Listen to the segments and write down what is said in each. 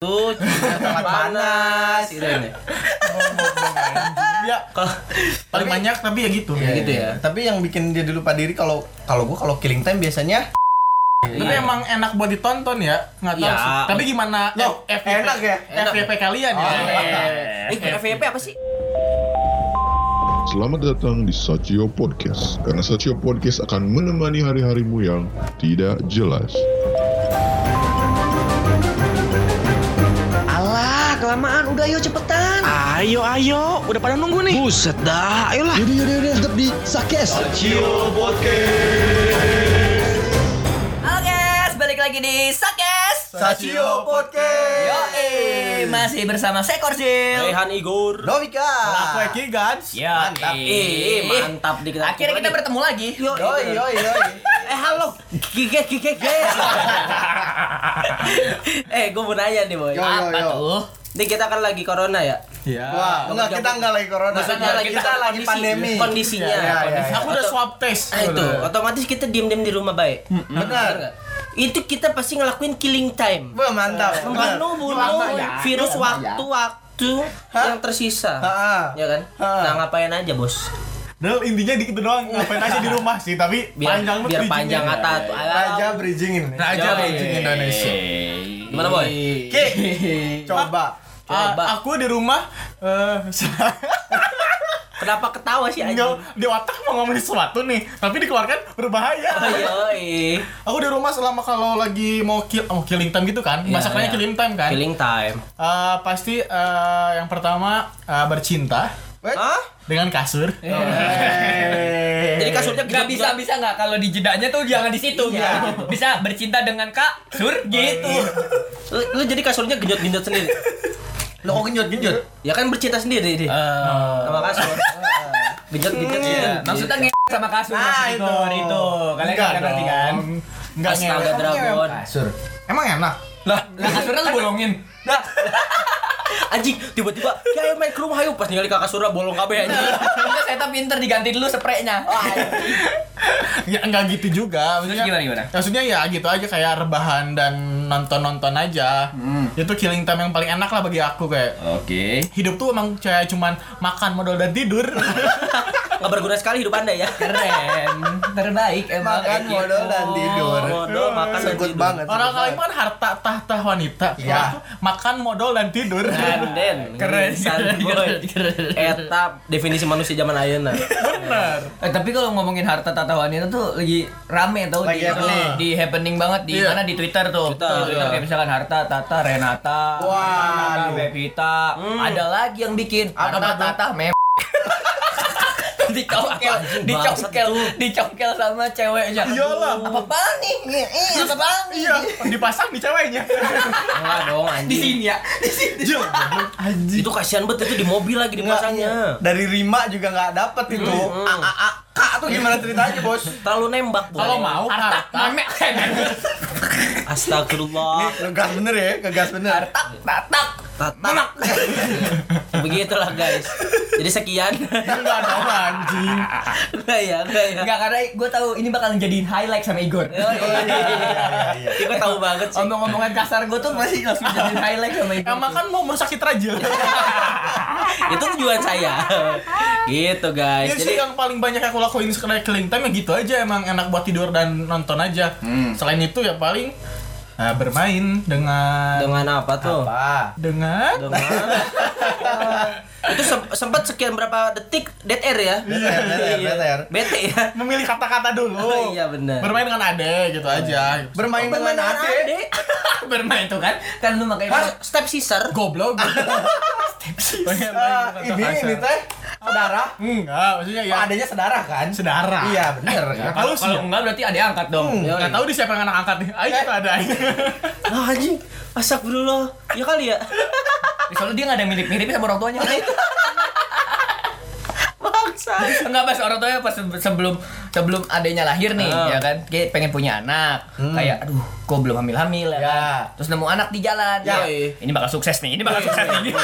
Tuh, sangat panas. gitu ya. ya Kalau paling banyak tapi ya gitu. Ya, gitu ya. Tapi yang bikin dia lupa diri kalau kalau gua kalau killing time biasanya tapi emang enak buat ditonton ya? Nggak tahu Iya. sih. Tapi gimana Loh, enak ya? FYP kalian ya? Eh, FVP apa sih? Selamat datang di Sachio Podcast Karena Sachio Podcast akan menemani hari-harimu yang tidak jelas kelamaan. Udah ayo cepetan. Ayo, ayo, udah pada nunggu nih. Buset dah, ayolah. Yaudah yaudah yaudah tetap di Sakes. Halo guys, balik lagi di Sakes Sachio Podcast. Yo, masih bersama Sekorsil Rehan Igor. Novika. aku Eki Gans Ya, Mantap. Eh, mantap di kita. Akhirnya kita bertemu lagi Yo, yoi yoi. Eh, halo. Gige gige guys. eh, gue mau nanya nih, Boy. Yo yo Apa yo. tuh? Ini kita kan lagi corona ya. ya Wah, enggak kita enggak lagi corona. Maksudnya lagi kita lagi kondisi- pandemi. Kondisinya. Ya, ya, ya. aku udah swab test Ah, itu otomatis kita diem-diem di rumah baik. Benar. nggak? Itu kita pasti ngelakuin killing time. Wah, mantap. Benar. Membunuh bunuh virus waktu-waktu yang tersisa. Heeh. Ya kan? Ha. Nah, ngapain aja, Bos? Del intinya di gitu doang ngapain aja di rumah sih tapi Biar panjang banget biar panjang kata tuh. Raja bridging ini. Raja bridging Indonesia Gimana, Boy? Ki, coba. Coba. Ah, aku di rumah eh Kenapa ketawa sih anjing? Enggak, di otak mau ngomongin sesuatu nih, tapi dikeluarkan berbahaya. Yoi. Aku di rumah selama kalau lagi mau kill, mau killing time gitu kan, Iya, masakannya iya. killing time kan. Killing time. Eh, pasti eh, yang pertama eh, bercinta Hah? dengan kasur. Jadi kasurnya Gak bisa bisa nggak kalau di jedanya tuh jangan di situ Iya. gitu. Bisa bercinta dengan kak sur gitu. Lu, lu jadi kasurnya genjot-genjot sendiri. Lo kok genjot-genjot? Ya kan bercinta sendiri dia. Sama kasur. Genjot-genjot Iya, gitu. maksudnya nge sama kasur Nah, itu. itu. itu. Kalian Enggak nggak ngerti kan? Enggak Astaga dragon. Kasur. Emang enak? Lah, lah kasurnya lu bolongin. Nah, anjing tiba-tiba ya ayo main ke rumah ayo pas ningali kakak surah bolong kabeh anjing. Saya tak pinter diganti dulu spraynya. Ya enggak gitu juga. Maksudnya, gimana, gimana? Maksudnya ya gitu aja kayak rebahan dan nonton-nonton aja. Itu killing time yang paling enak lah bagi aku kayak. Oke. Hidup tuh emang kayak cuman makan modal dan tidur. Nggak berguna sekali hidup anda ya. Keren. Terbaik emang. Makan Eki. modal dan tidur. Modal makan dan tidur. banget. Orang banget. kan harta tahta wanita. Aku makan modal dan tidur. Keren. Boy. Eta definisi manusia zaman ayeuna. Bener. Eh, tapi kalau ngomongin harta tata wanita tuh lagi rame tau Lagi di, happening. di happening banget di Iya. mana di Twitter tuh. Twitter, iya. kayak misalkan harta tata Renata, Wah, Renata, Bevita, ada lagi yang bikin tuh? tata mem dicongkel, Anjing, dicongkel, dicongkel sama ceweknya. Iyalah. Apa apaan nih? Iya, iya, apa apaan nih? Iya, dipasang di ceweknya. Enggak dong Di anjing. sini ya. Di sini. Anjing. Itu kasihan banget itu di mobil lagi dipasangnya. Dari Rima juga nggak dapet itu. A A A K tuh gimana ceritanya, Bos? Terlalu nembak, Boy. Kalau mau harta. Memek. Astagfirullah. Ngegas bener ya, ngegas bener. Tak, tak, tak. Tatak. Begitulah guys. Jadi sekian. Enggak dong anjing. Enggak ya, enggak ya. Enggak karena gue tahu ini bakalan jadiin highlight sama Igor. Oh, iya, iya, iya. Gue tahu banget sih. Omong-omongan kasar gue tuh masih langsung jadiin highlight sama Igor. Emang kan mau merusak citra aja. Itu tujuan saya. Gitu guys. Iya sih Jadi yang paling banyak aku lakuin sekarang killing time ya gitu aja emang enak buat tidur dan nonton aja. Selain itu ya paling eh, bermain dengan dengan apa tuh? Apa? dengan Dengan itu sem- sempat sekian berapa detik dead air ya? Better, better, better. Bete ya. memilih kata-kata dulu. Oh, iya, benar. Bermain dengan ade gitu aja. Bermain Oh, bermain dengan dengan ade. ade. bermain tuh kan kan lu makanya step sister. Goblok. Pengen main Ah, dengan ini kata ini kasar. teh saudara. Enggak, maksudnya ya adanya saudara kan? sedara. Iya, bener kan? Tahu sih. kalau enggak berarti ada yang angkat dong. Hmm. Enggak tahu di siapa yang anak angkat nih. Ayo kita ada. Ah, anjing. Astagfirullah. Ya kali ya. Soalnya dia nggak ada mirip-mirip sama orang tuanya. Bangsa. Enggak pas orang tuanya pas se- sebelum sebelum adanya lahir nih Ah. ya kan kayak pengen punya anak kayak aduh kok belum hamil-hamil ya, Ya. kan? terus nemu anak di jalan Ya. ini bakal sukses nih ini bakal sukses nih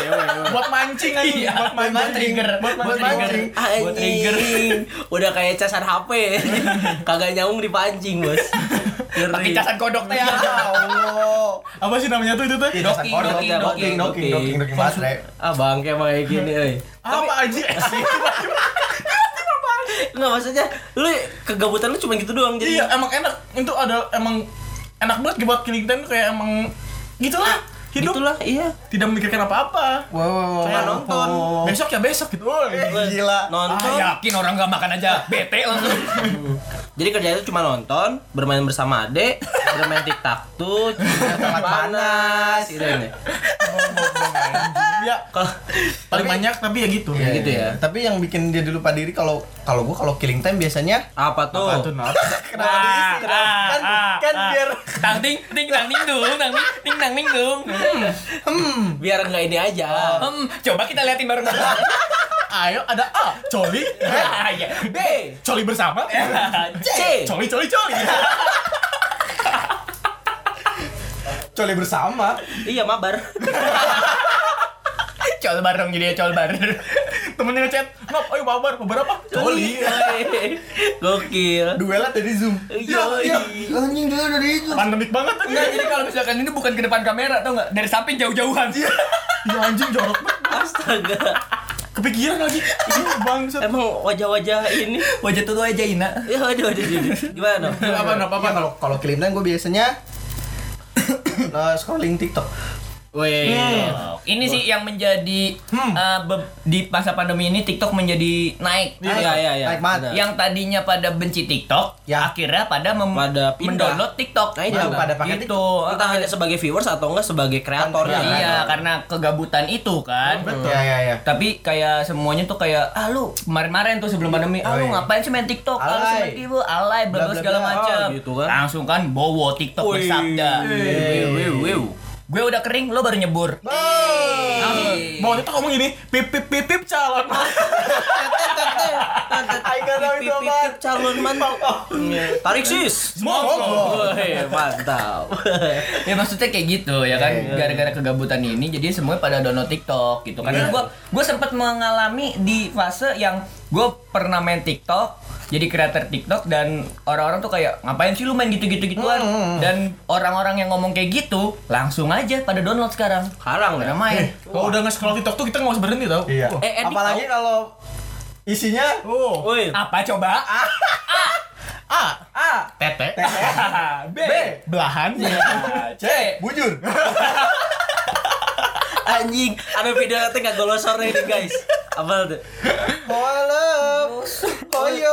buat mancing aja. Iya, buat buat mancing. trigger, Buat buat mancing. trigger. Buat trigger. Udah kayak casan HP. Kagak nyambung dipancing, Bos. Pakai casan kodok teh. Ya Allah. Apa sih namanya tuh itu? Iya, docking, docking, docking, docking, docking, docking baterai. Ah bangke kayak gini, euy. Apa aja sih? Enggak maksudnya lu kegabutan lu cuma gitu doang jadi. Iya, emang enak. Itu ada emang enak banget buat killing time tuh kayak emang gitulah hidup. Itulah, iya. Tidak memikirkan apa-apa. Wow, Cuma nonton. Besok ya besok gitu. Eh, gila. Nonton. Ah, yakin orang nggak makan aja bete langsung. Jadi kerjanya itu cuma nonton, bermain bersama adek, bermain tiktok tuh, tempat panas, gitu ini. Ya, Kalau paling banyak tapi ya gitu. Ya gitu ya. Tapi yang bikin dia lupa diri kalau kalau gua kalau killing time biasanya apa tuh? Apa tuh, Nat? kenapa diisi kenapa? kan kan biar tang ting ting tang ting dung tang ting ting tang ting dung. Biar nggak ini aja. Hmm, coba kita liatin bareng-bareng. Ayo ada A, coli. Ah, iya. B, Coli bersama. C. Coli coli coli. Coli bersama. Iya mabar. Col bareng jadi col bareng. Temennya ngechat, "Ngap, ayo mabar, mabar apa?" Coli. Gokil. Duelan dari Zoom. Iya. Anjing duel dari Zoom. Pandemik banget. Enggak, jadi kalau misalkan ini bukan ke depan kamera tau nggak? Dari samping jauh-jauhan. Ya anjing jorok banget. Astaga. Kepikiran lagi. Iya, bangsat. Emang wajah-wajah ini. Wajah tuh aja Ina. Ya waduh waduh. waduh. Gimana? Apa apa Apa kalau kalau killing time gue biasanya eh, scrolling TikTok. Weh. Ini sih yang menjadi eh, be- di masa pandemi ini TikTok menjadi naik. Iya iya iya. Naik banget. Benar. Yang tadinya pada benci TikTok, Ya. akhirnya pada mem- Pada pindah. mendownload TikTok. Nah, itu Baru pada pakai gitu. Entah hanya sebagai viewers atau enggak sebagai kreatornya. Iya, Iya, karena kegabutan itu kan. Ya ya ya. Tapi kayak semuanya tuh kayak ah lu kemarin-kemarin tuh sebelum pandemi, ah lu Oi. ngapain sih main TikTok? Ah, lu Alay. bla Bla, bla, segala macam. Oh, gitu kan. Langsung kan bowo TikTok Wih. bersabda. Wih, wih, wih. Gue udah kering, lo baru nyebur. Mau itu ngomong gini, pip pip pip pip calon. Nggak tahu itu apa. Pipip calon mantu. Tarik sis. Wih, mantap. ya maksudnya kayak gitu ya kan gara-gara kegabutan ini jadi semuanya pada download TikTok gitu kan gue gue sempat mengalami di fase yang gue pernah main TikTok jadi kreator TikTok dan orang-orang tuh kayak ngapain sih lu main gitu-gitu gituan dan orang-orang yang ngomong kayak gitu langsung aja pada download sekarang Sekarang pada ya. main Kalau udah nge-scroll TikTok tuh kita nggak usah berhenti tau. Iya. Eh, edik Apalagi kalau isinya Oh. Woi. apa coba A, A, tete. B B, Belahan. C, bujur. Anjing, ada video nanti nggak golosor nih guys. Apa tuh? Halo. Koyo.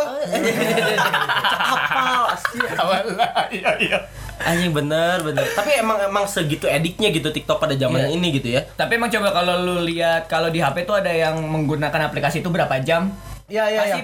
Apa? Awalah, iya iya. Anjing bener bener. Tapi emang emang segitu ediknya gitu TikTok pada zaman Iya. ini gitu ya. tapi emang coba kalau lu lihat kalau di HP tuh ada yang menggunakan aplikasi itu berapa jam Iya iya iya.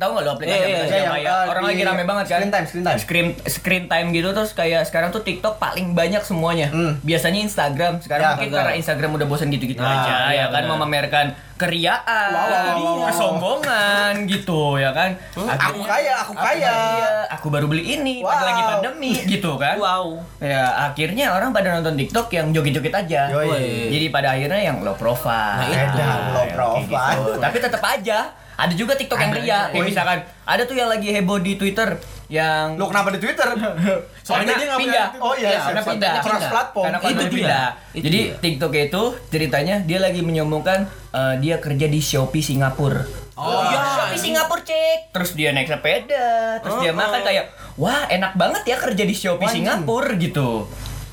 Tahu nggak lo aplikasi Iya, iya, aplikasi iya, yang yang, kayak uh, orang di lagi rame banget kan screen time, screen time. screen screen time gitu terus kayak sekarang tuh TikTok paling banyak semuanya Hmm. biasanya Instagram sekarang Ya, mungkin betul. karena Instagram udah bosan gitu-gitu Nah, aja iya, ya kan benar. memamerkan keriaan Wow, wow, wow, wow, kesombongan gitu ya kan Aku kaya, aku Aku kaya. iya, aku baru beli ini Wow. lagi pandemi gitu kan Wow. ya akhirnya orang pada nonton TikTok yang joget-joget aja Yoi. jadi pada akhirnya yang low profile Nah, itu. Edan, low kayak profile. gitu. tapi tetap aja ada juga TikTok yang Ada ria aja. kayak Woi. misalkan ada tuh yang lagi heboh di Twitter yang Lu kenapa di Twitter? Soalnya Karena dia nggak pindah. punya- Oh iya, karena siap, pindah. Cross platform. Karena Itu dia. pindah. Itu Jadi dia. TikTok itu ceritanya dia lagi menyombongkan eh, dia kerja di Shopee Singapura. Oh, iya. Shopee Singapura cek. Terus dia naik sepeda, terus dia Oh, makan oh. kayak wah enak banget ya kerja di Shopee. Singapura gitu.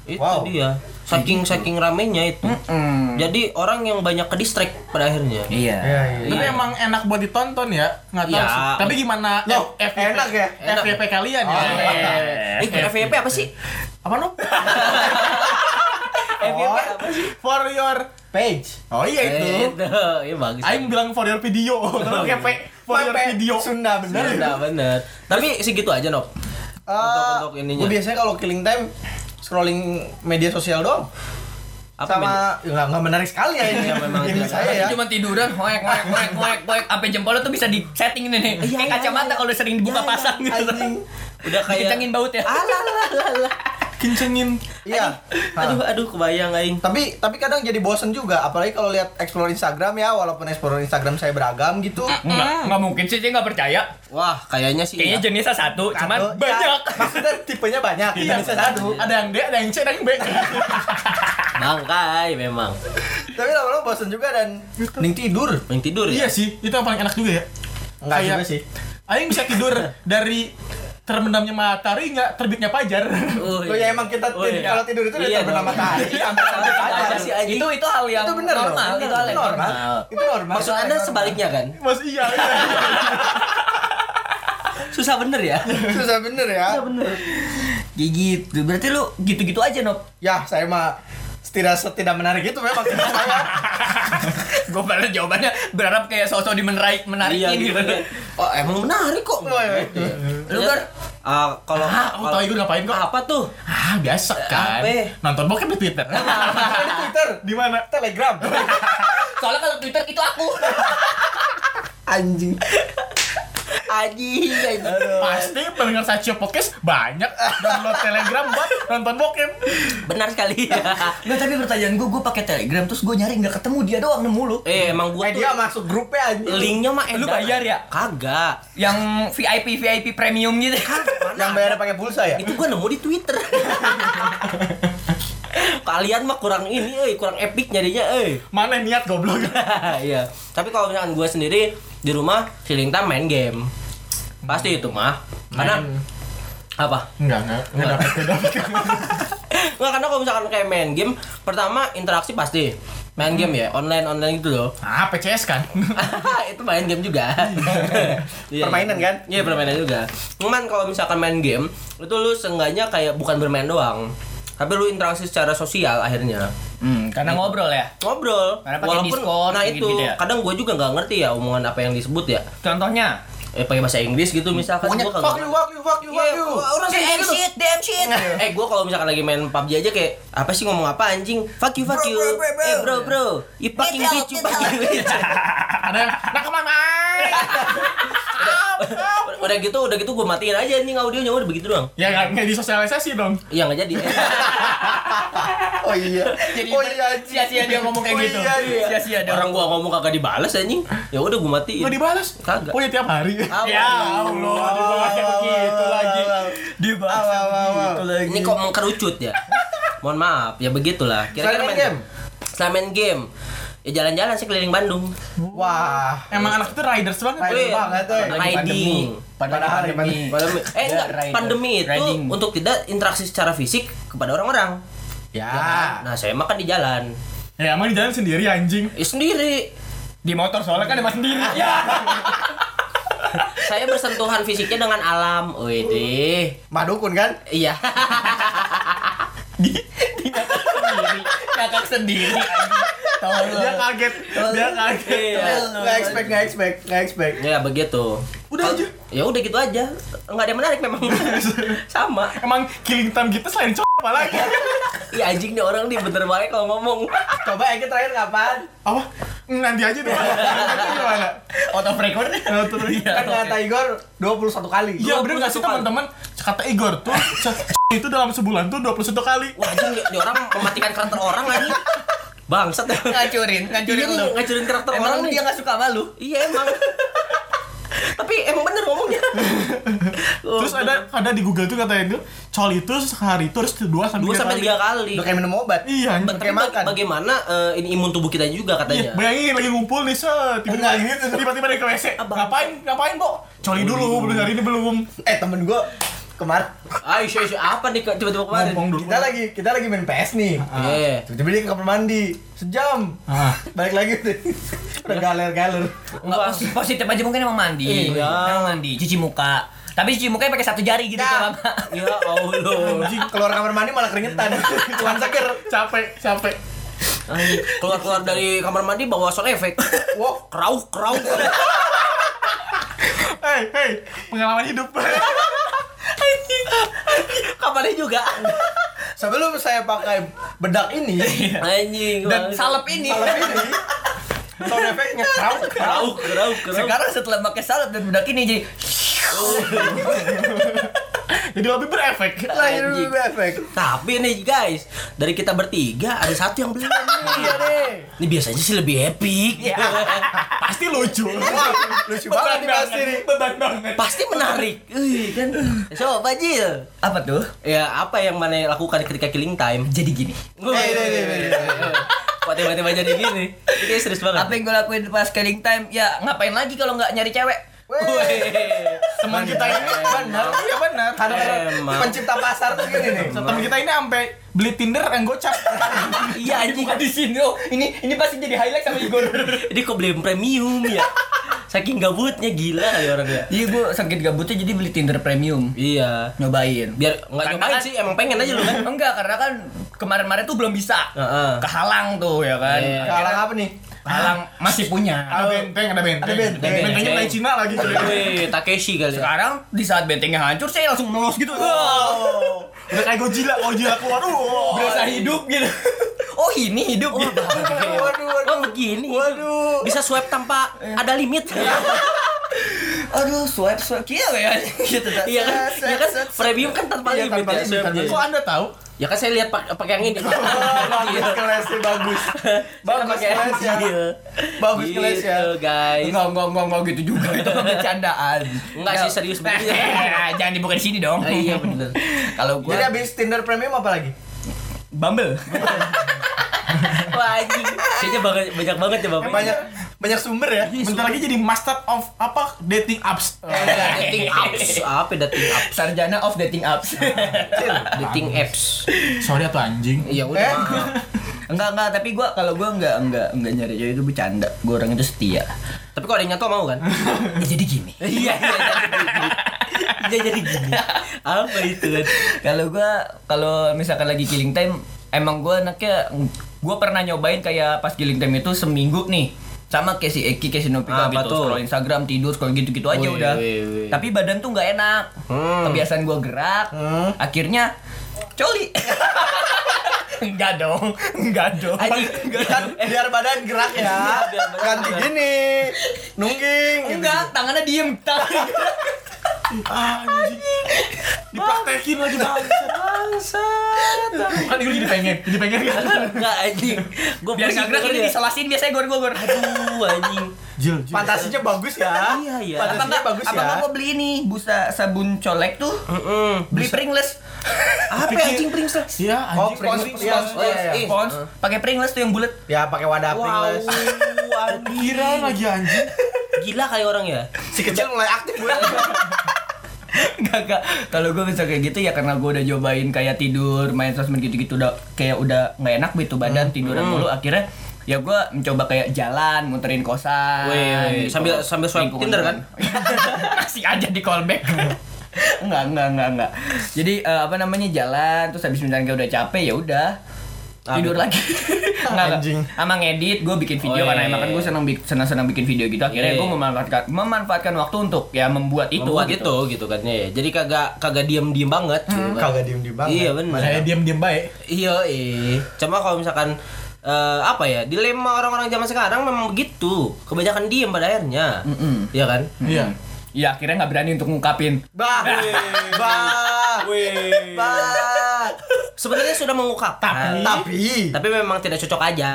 Itu Wow. dia. Saking saking ramenya itu. Mm. Jadi orang yang banyak ke distract pada akhirnya. Iya. Iya iya. Tapi emang enak buat ditonton ya, nggak tahu Iya. sih. Tapi gimana Loh, F- FYP enak ya? Enak. FYP kalian ya? Eh, FYP apa sih? Apa no? FYP apa sih? For your Page. Oh iya itu. Eh, Itu, iya bagus. Aing bilang for your video. Kalau FYP for your video. Sunda bener. Bener, bener. Tapi segitu aja, Nop. Untuk- untuk ininya. Gue biasanya kalau killing time scrolling media sosial doang. Apa sama ya, nggak nggak menarik sekali ya ini. Ya, memang ini saya ya. cuma tiduran, hoek, hoek, hoek, hoek, hoek, sampai jempolnya tuh bisa di setting ini nih. Iya, Kayak iya, kacamata iya. kalau sering dibuka pasang gitu. Anjing. Udah kayak Dikencangin baut ya. Alah, alah, alah, alah. Kencengin. Iya. Aduh, aduh kebayang aing. Tapi tapi kadang jadi bosen juga, apalagi kalau lihat explore Instagram ya, walaupun explore Instagram saya beragam gitu. Enggak, enggak mungkin sih, saya nggak percaya. Wah, kayaknya sih Kayaknya iya. jenisnya satu, cuman Satu, banyak. Ya, maksudnya tipenya banyak, Iya, bisa satu. Ada yang D, ada yang C, ada yang B. bangkai memang. Tapi lama-lama bosen juga dan mending tidur. Yang tidur ya? iya sih, itu yang paling enak juga ya. Enggak juga sih. Aing bisa tidur dari terbenamnya matahari nggak terbitnya fajar. Oh, Oh ya emang kita Oh, tidur- iya. kalau tidur itu udah Iya terbenam matahari sampai sampai sih anjing. Itu itu hal yang Itu bener loh. normal, itu hal yang normal. normal. Itu normal. Maksud Anda sebaliknya kan? Mas iya, iya. Susah bener ya? normal. Susah bener ya. Kayak gitu. Berarti lu gitu-gitu aja, Nop. Ya, saya mah tidak tidak menarik itu memang saya. Gue balas jawabannya berharap kayak sosok di menarik menarikin Iya gitu. gitu. Oh, emang menarik kok. Oh, iya. Lu kan Ah, kalau Ah, aku tahu Igun ngapain kok. apa tuh? Ah, biasa kan. Apa? Nonton bokep di Twitter. di Twitter, di mana? Telegram. soalnya kalau Twitter itu aku. Anjing. Aji, Pasti pendengar Sacio Podcast banyak download Telegram buat nonton bokep. benar sekali. Nggak, tapi pertanyaan gue, gue pakai Telegram terus gue nyari nggak ketemu dia doang nemu lu. eh, emang gua Eh dia masuk grupnya anjing. linknya mah Lu bayar ya? Kagak. Yang VIP VIP premium gitu. Yang bayar pakai pulsa ya? Itu gua nemu di Twitter. Kalian mah kurang ini, eh, kurang epic nyarinya, eh. Mana niat goblok? Iya. Tapi kalau misalkan gue sendiri di rumah time main game. Pasti itu mah. Karena apa? Enggak, enggak. Enggak dapat enggak dapat. Nggak, karena kalau misalkan kayak main game, pertama interaksi pasti. Main game ya, online online gitu loh. Ah, PCS kan. itu main game juga. Iya, Permainan iya. kan? Iya, permainan juga. Cuman kalau misalkan main game, itu lu seenggaknya kayak bukan bermain doang. Tapi lu interaksi secara sosial akhirnya. Hmm, karena ngobrol ya. Ngobrol. Karena pakai Discord, nah itu gitu ya. kadang gue juga nggak ngerti ya omongan apa yang disebut ya. Contohnya, Eh pakai bahasa Inggris gitu misalkan Pokoknya gua fuck you, fuck you, fuck you, fuck Iya, you. orang damn kayak gitu. shit, damn shit. Eh, gue kalau misalkan lagi main PUBG aja kayak apa sih ngomong apa anjing? Fuck you, fuck Bro, you. bro, bro, bro. Eh, bro, bro. You fucking bitch, you fucking bitch. Ada nak ke mana? udah, udah gitu, udah gitu gue matiin aja anjing audionya udah begitu doang. Ya nggak nggak disosialisasi dong. Iya nggak jadi. Oh iya. Jadi Oh iya sia-sia dia ngomong kayak Oh gitu. iya, iya. Sia-sia dia Orang gua ngomong kagak dibalas anjing. Ya udah gue matiin. Nggak dibalas. Kagak. Oh ya tiap hari. Ah, Ya Allah, dibahasnya begitu lagi. Dibahas Aw, aw, aw, aw. gitu lagi. Ini kok mengkerucut ya? Mohon maaf, ya begitulah. Selain main game? Selain main game. Ya jalan-jalan sih keliling Bandung. Wah. Emang anak itu riders banget. Rider Wih, banget, eh. Riding. Padahal pandemi. Pandemi. Eh Ya, enggak, rider. pandemi itu Riding. untuk tidak interaksi secara fisik kepada orang-orang. Ya. Nah, saya makan di jalan. Ya emang di jalan sendiri anjing. Ya sendiri. Di motor soalnya kan emang sendiri. Ya. saya bersentuhan fisiknya dengan alam. Wede. Madukun kan? Iya. sendiri. Kakak sendiri anjing. Tolong. Dia kaget. Dia kaget. Iya. Nggak expect, nggak expect, nggak expect. Ya begitu. Udah aja. Ya udah gitu aja. Enggak ada yang menarik memang. Sama. Emang killing time kita selain cowok apa lagi? Iya anjing nih orang nih bener banget kalau ngomong. Coba yang terakhir kapan? Apa? Nanti aja deh. Nanti gimana? Auto record. Auto record. Kan kata Igor 21 kali. Iya bener gak sih 21 kali. teman-teman? Kata Igor tuh itu dalam sebulan tuh 21 kali. Wah anjing nih, nih orang mematikan karakter orang anjing. Bangsat ya. Ngancurin, ngancurin Iya lu. ngacurin karakter orang Emang nih. dia gak suka sama lu? Iya emang. Tapi emang bener ngomongnya. Terus ada ada di Google tuh katanya itu coli itu sehari itu harus 2 sampai dua 3 sampai tiga kali. Udah kayak minum obat. Iya, kayak bag- makan. bagaimana eh, ini imun tubuh kita juga Iya, katanya. bayangin lagi ngumpul nih set tiba-tiba gitu. tiba-tiba dari ke WC. Ngapain? Ngapain, Kok? Coli dulu, belum hari ini belum. Eh temen gua kemarin Ah, isu isu apa nih Kak? tiba-tiba kemarin? Ngomong dulu. kita lagi kita lagi main PS nih. Iya. Tiba-tiba dia ke kamar mandi sejam. Ah. Balik lagi udah, udah galer-galer. Enggak pos- positif aja mungkin emang mandi. Iya. Emang mandi, cuci muka. Tapi cuci mukanya pakai satu jari gitu Ya. sama. Ya Allah. Anjing, keluar kamar mandi malah keringetan. Cuman seger. Capek, capek. Anjing, Keluar-keluar dari kamar mandi bawa sound efek. Wow, Kerauh, kerauh. Hei, hei, pengalaman hidup. Kamarnya juga. sebelum saya pakai bedak ini, Anjing. Dan salep ini. kalau ini sound efeknya kerau kerauh, kerauh, kerauh. Sekarang setelah pakai salep dan bedak ini jadi Jadi lebih berefek. Lahir Anjing. lebih efek. Tapi nih guys, dari kita bertiga ada satu yang belum nih. Iya deh. Ini biasanya sih lebih epic. Pasti lucu. Lucu banget nih pasti nih. Beban banget. Pasti menarik. Wih, kan. So, Pak Jil. Apa tuh? Ya, apa yang mana lakukan ketika killing time? Jadi gini. Eh, eh, eh, Kok tiba-tiba jadi gini? Ini serius banget. Apa yang gue lakuin pas killing time? Ya ngapain lagi kalau nggak nyari cewek? Teman kita ini benar. Iya benar. Emang. Pencipta pasar tuh gini nih. Teman kita ini sampai beli Tinder yang gocap. Iya anjing. Bukan di sini. Oh, ini ini pasti jadi highlight sama Igor. Ini kok beli premium ya? Saking gabutnya gila kali orang ya. Iya gue sakit gabutnya jadi beli Tinder premium. Iya. Nyobain. Biar nggak Karena nyobain kan- sih, emang pengen aja lu kan. Enggak, karena kan kemarin-kemarin tuh belum bisa. Heeh. Kehalang tuh ya kan. Iya. Kalah apa nih? Kehalang masih punya. Ada benteng, ada benteng. Ada benteng. Bentengnya dari Cina lagi. Wih, Takeshi kali. ya. Sekarang di saat bentengnya hancur saya langsung melos gitu. Oh, udah kayak Godzilla, Godzilla keluar. Oh, Berasa hidup gitu. Oh ini hidup gitu. Waduh, waduh. Oh begini. Waduh. Bisa swipe tanpa ada limit. Aduh, swipe swipe kia ya gitu. Iya kan? Iya kan? Premium kan tanpa Iya, ya. limit. Kok Anda tahu? Ya kan saya lihat pak- pakai yang ini. Bagus kelasnya bagus. Bagus kelasnya. iya. Bagus kelas ya. Gitu, guys. Enggak, enggak, enggak, enggak gitu juga. Itu kan bercandaan. Enggak sih, serius begitu. Jangan dibuka di sini dong. Iya bener. Kalau Jadi gua habis Tinder Premium apa lagi? Bumble. Wah anjing. Kayaknya banyak, banyak banget ya Bapak. Banyak banyak sumber ya. Bentar lagi jadi master of apa dating apps. dating apps. Apa dating apps? Sarjana of dating apps. Dating apps. Sorry atuh anjing. Iya udah. Eh? enggak, enggak, tapi gua kalau gua enggak enggak enggak nyari cewek itu bercanda. Gua orang itu setia. Tapi kalau ada yang nyatu mau kan? Ya, jadi gini. Iya iya jadi gini. Iya jadi gini. Apa itu kan? Kalau gua kalau misalkan lagi killing time emang gua anaknya gua pernah nyobain kayak pas killing time itu seminggu nih sama kayak si Eki kayak si Ah, Novika apa gitu tuh? scroll Instagram tidur scroll gitu-gitu aja Wih, udah wih, wih. tapi badan tuh nggak enak Hmm. kebiasaan gua gerak akhirnya coli enggak dong enggak dong Anjing. Kan biar badan gerak ya. Biar Ganti gini. Nungging. gitu. enggak tangannya diem tangan Anjing. Dipraktekin lagi bangsat. Bangsat. Kan ini jadi pengen, jadi pengen kan. Enggak anjing. Gua biar nggak gerak ini ya. disolasin biasanya gor gor Aduh anjing. Jil, Jil. Fantasinya bagus ya. Iya, iya. apa Fantasinya enggak bagus apa ya. enggak gua beli ini busa sabun colek tuh Heeh. beli Pringles Apa anjing Pringles? Iya, Oh, anjing. spons, Pringles, spons, spons. iya, iya. Eh, Spons, pakai Pringles tuh yang bulat Ya pakai wadah Wow, Pringles. anjing. Kira lagi anjing. Gila kayak orang ya. Si kecil mulai aktif gue. Enggak, enggak. Kalau gue bisa kayak gitu ya karena gue udah cobain kayak tidur, main sosmed gitu-gitu udah kayak udah nggak enak gitu badan tiduran mulu akhirnya ya gue mencoba kayak jalan muterin kosan Wih, wih. gitu. Sambil- sambil swipe Tinder kan? masih aja di callback enggak enggak enggak enggak jadi eh, apa namanya jalan terus habis misalnya udah capek ya udah tidur lagi enggak. Anjing. sama ngedit gue bikin Oh, video karena iya, emang kan iya. gue senang senang senang bikin video gitu akhirnya Iya, gue iya. memanfaatkan memanfaatkan waktu untuk ya membuat itu Membuat gitu. itu gitu kan ya. Jadi kagak kagak diam-diam banget gitu kan. Kagak diem diem banget. Iya benar. Saya diam-diam baik. Iya, eh. Cuma kalau misalkan eh, apa ya dilema orang-orang zaman sekarang memang begitu kebanyakan diem pada akhirnya Mm-mm. Iya kan Iya. Ya akhirnya nggak berani untuk ngungkapin. Bah, bah, bah. Sebenarnya sudah mengungkapkan Tapi, tapi memang tidak cocok aja.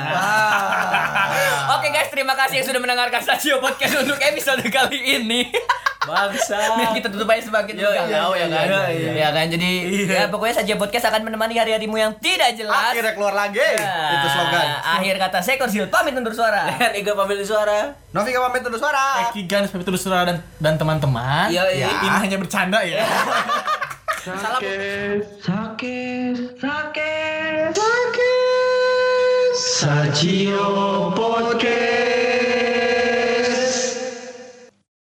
Oke guys, terima kasih yang sudah mendengarkan Sasio Podcast untuk episode kali ini. bangsa Biar kita tutup aja sebagai Yo, iya, tahu ya iya, kan. iya, iya. Ya kan, jadi ya pokoknya Sasio Podcast akan menemani hari-harimu yang tidak jelas. akhirnya keluar lagi. Ya, Itu slogan. Akhir kata saya Korsil pamit undur suara. dan Ega pamit suara Novika pamit untuk suara. Eki Gans, Pepi Tulusura dan dan teman-teman. Iya, iya. Ini hanya bercanda ya. salam. Sajio Podcast.